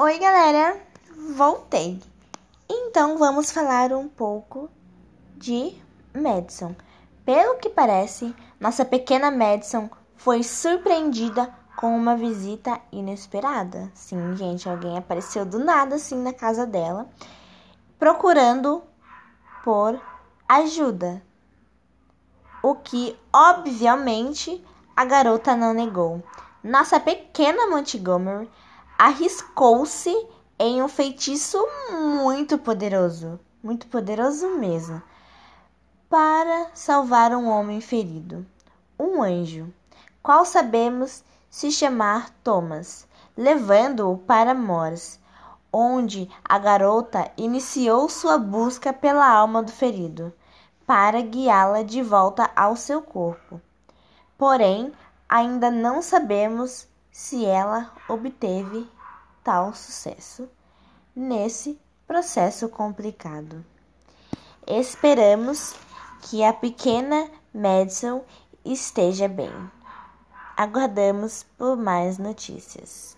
Oi, galera, voltei. Então vamos falar um pouco de Madison. Pelo que parece, nossa pequena Madison foi surpreendida com uma visita inesperada. Sim, gente, alguém apareceu do nada assim na casa dela, procurando por ajuda. O que, obviamente, a garota não negou. Nossa pequena Montgomery arriscou-se em um feitiço muito poderoso, muito poderoso mesmo, para salvar um homem ferido, um anjo, qual sabemos se chamar Thomas, levando-o para Mors, onde a garota iniciou sua busca pela alma do ferido, para guiá-la de volta ao seu corpo. Porém, ainda não sabemos se ela obteve tal sucesso nesse processo complicado. Esperamos que a pequena Madison esteja bem. Aguardamos por mais notícias.